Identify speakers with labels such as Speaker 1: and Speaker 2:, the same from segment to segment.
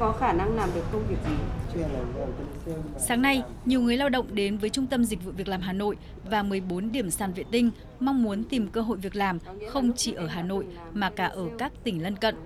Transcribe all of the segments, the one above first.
Speaker 1: có khả năng làm được công việc gì?
Speaker 2: Sáng nay, nhiều người lao động đến với Trung tâm Dịch vụ Việc làm Hà Nội và 14 điểm sàn vệ tinh mong muốn tìm cơ hội việc làm không chỉ ở Hà Nội mà cả ở các tỉnh lân cận.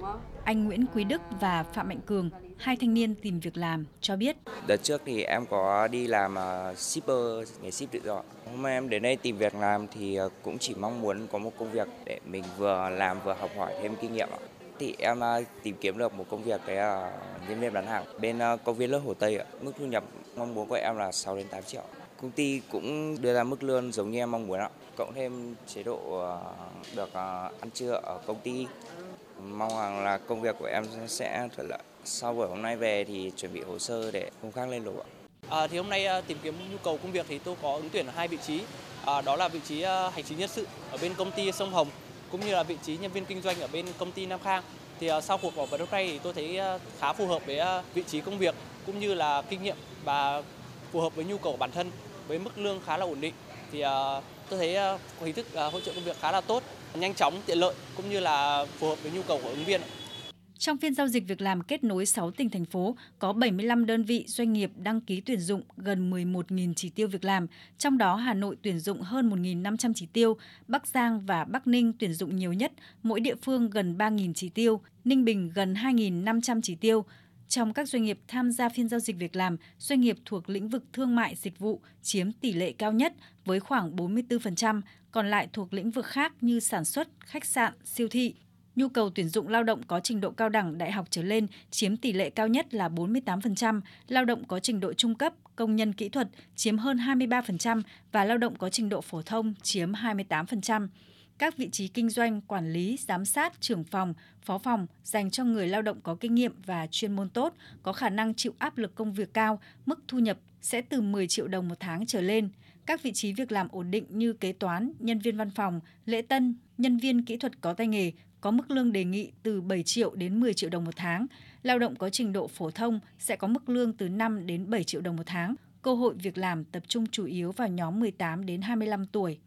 Speaker 2: Anh Nguyễn Quý Đức và Phạm Mạnh Cường, hai thanh niên tìm việc làm, cho biết.
Speaker 3: Đợt trước thì em có đi làm uh, shipper, nghề ship tự do. Hôm nay em đến đây tìm việc làm thì uh, cũng chỉ mong muốn có một công việc để mình vừa làm vừa học hỏi thêm kinh nghiệm ạ. Thì em tìm kiếm được một công việc cái à, nhân viên bán hàng bên à, công viên lớp Hồ Tây ạ. Mức thu nhập mong muốn của em là 6 đến 8 triệu. Công ty cũng đưa ra mức lương giống như em mong muốn ạ. Cộng thêm chế độ à, được ăn trưa ở công ty Mong rằng là công việc của em sẽ thuận lợi. Sau buổi hôm nay về thì chuẩn bị hồ sơ để công khác lên lộ ạ.
Speaker 4: À, thì hôm nay tìm kiếm nhu cầu công việc thì tôi có ứng tuyển ở hai vị trí. À, đó là vị trí hành chính nhân sự ở bên công ty Sông Hồng cũng như là vị trí nhân viên kinh doanh ở bên công ty Nam Khang. Thì ờ, sau cuộc phỏng vấn hôm nay thì tôi thấy ờ, khá phù hợp với ờ, vị trí công việc cũng như là kinh nghiệm và phù hợp với nhu cầu của bản thân với mức lương khá là ổn định. Thì tôi thấy hình thức hỗ trợ công việc khá là tốt nhanh chóng, tiện lợi cũng như là phù hợp với nhu cầu của ứng viên.
Speaker 2: Trong phiên giao dịch việc làm kết nối 6 tỉnh thành phố, có 75 đơn vị doanh nghiệp đăng ký tuyển dụng gần 11.000 chỉ tiêu việc làm, trong đó Hà Nội tuyển dụng hơn 1.500 chỉ tiêu, Bắc Giang và Bắc Ninh tuyển dụng nhiều nhất, mỗi địa phương gần 3.000 chỉ tiêu, Ninh Bình gần 2.500 chỉ tiêu. Trong các doanh nghiệp tham gia phiên giao dịch việc làm, doanh nghiệp thuộc lĩnh vực thương mại dịch vụ chiếm tỷ lệ cao nhất với khoảng 44%, còn lại thuộc lĩnh vực khác như sản xuất, khách sạn, siêu thị. Nhu cầu tuyển dụng lao động có trình độ cao đẳng đại học trở lên chiếm tỷ lệ cao nhất là 48%, lao động có trình độ trung cấp, công nhân kỹ thuật chiếm hơn 23% và lao động có trình độ phổ thông chiếm 28% các vị trí kinh doanh, quản lý, giám sát, trưởng phòng, phó phòng dành cho người lao động có kinh nghiệm và chuyên môn tốt, có khả năng chịu áp lực công việc cao, mức thu nhập sẽ từ 10 triệu đồng một tháng trở lên. Các vị trí việc làm ổn định như kế toán, nhân viên văn phòng, lễ tân, nhân viên kỹ thuật có tay nghề có mức lương đề nghị từ 7 triệu đến 10 triệu đồng một tháng. Lao động có trình độ phổ thông sẽ có mức lương từ 5 đến 7 triệu đồng một tháng. Cơ hội việc làm tập trung chủ yếu vào nhóm 18 đến 25 tuổi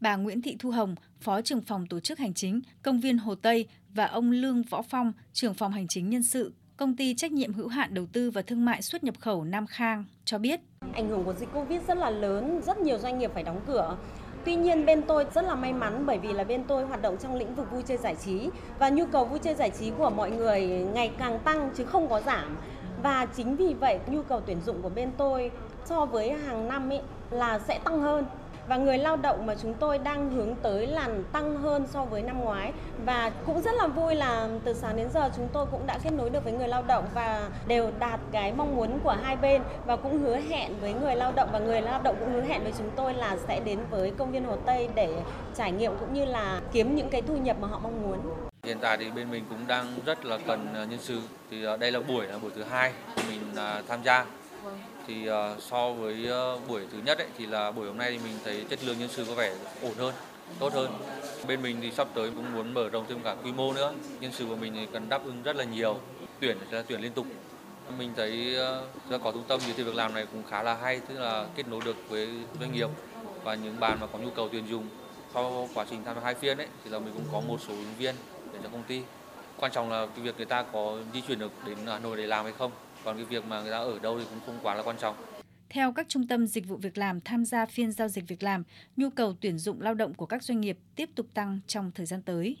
Speaker 2: bà Nguyễn Thị Thu Hồng, Phó trưởng phòng tổ chức hành chính công viên Hồ Tây và ông Lương Võ Phong, trưởng phòng hành chính nhân sự công ty trách nhiệm hữu hạn đầu tư và thương mại xuất nhập khẩu Nam Khang cho biết.
Speaker 5: Ảnh hưởng của dịch Covid rất là lớn, rất nhiều doanh nghiệp phải đóng cửa. Tuy nhiên bên tôi rất là may mắn bởi vì là bên tôi hoạt động trong lĩnh vực vui chơi giải trí và nhu cầu vui chơi giải trí của mọi người ngày càng tăng chứ không có giảm. Và chính vì vậy nhu cầu tuyển dụng của bên tôi so với hàng năm ấy là sẽ tăng hơn và người lao động mà chúng tôi đang hướng tới là tăng hơn so với năm ngoái và cũng rất là vui là từ sáng đến giờ chúng tôi cũng đã kết nối được với người lao động và đều đạt cái mong muốn của hai bên và cũng hứa hẹn với người lao động và người lao động cũng hứa hẹn với chúng tôi là sẽ đến với công viên Hồ Tây để trải nghiệm cũng như là kiếm những cái thu nhập mà họ mong muốn.
Speaker 6: Hiện tại thì bên mình cũng đang rất là cần à, nhân sự. Thì à, đây là buổi là buổi thứ hai mình à, tham gia Vâng. thì ờ, so với ờ, buổi thứ nhất ấy, thì là buổi hôm nay thì mình thấy chất lượng nhân sự có vẻ ổn hơn tốt hơn. Bên mình thì sắp tới cũng muốn mở rộng thêm cả quy mô nữa nhân sự của mình thì cần đáp ứng rất là nhiều tuyển là tuyển liên tục. Mình thấy uh, có trung tâm giới thiệu việc làm này cũng khá là hay tức là kết nối được với doanh nghiệp và những bạn mà có nhu cầu tuyển dụng. Sau quá trình tham gia hai phiên ấy thì là mình cũng có một số ứng viên để cho công ty. Quan trọng là cái việc người ta có di chuyển được đến Hà Nội để làm hay không còn cái việc mà người ta ở đâu thì cũng không quá là quan trọng.
Speaker 2: Theo các trung tâm dịch vụ việc làm tham gia phiên giao dịch việc làm, nhu cầu tuyển dụng lao động của các doanh nghiệp tiếp tục tăng trong thời gian tới.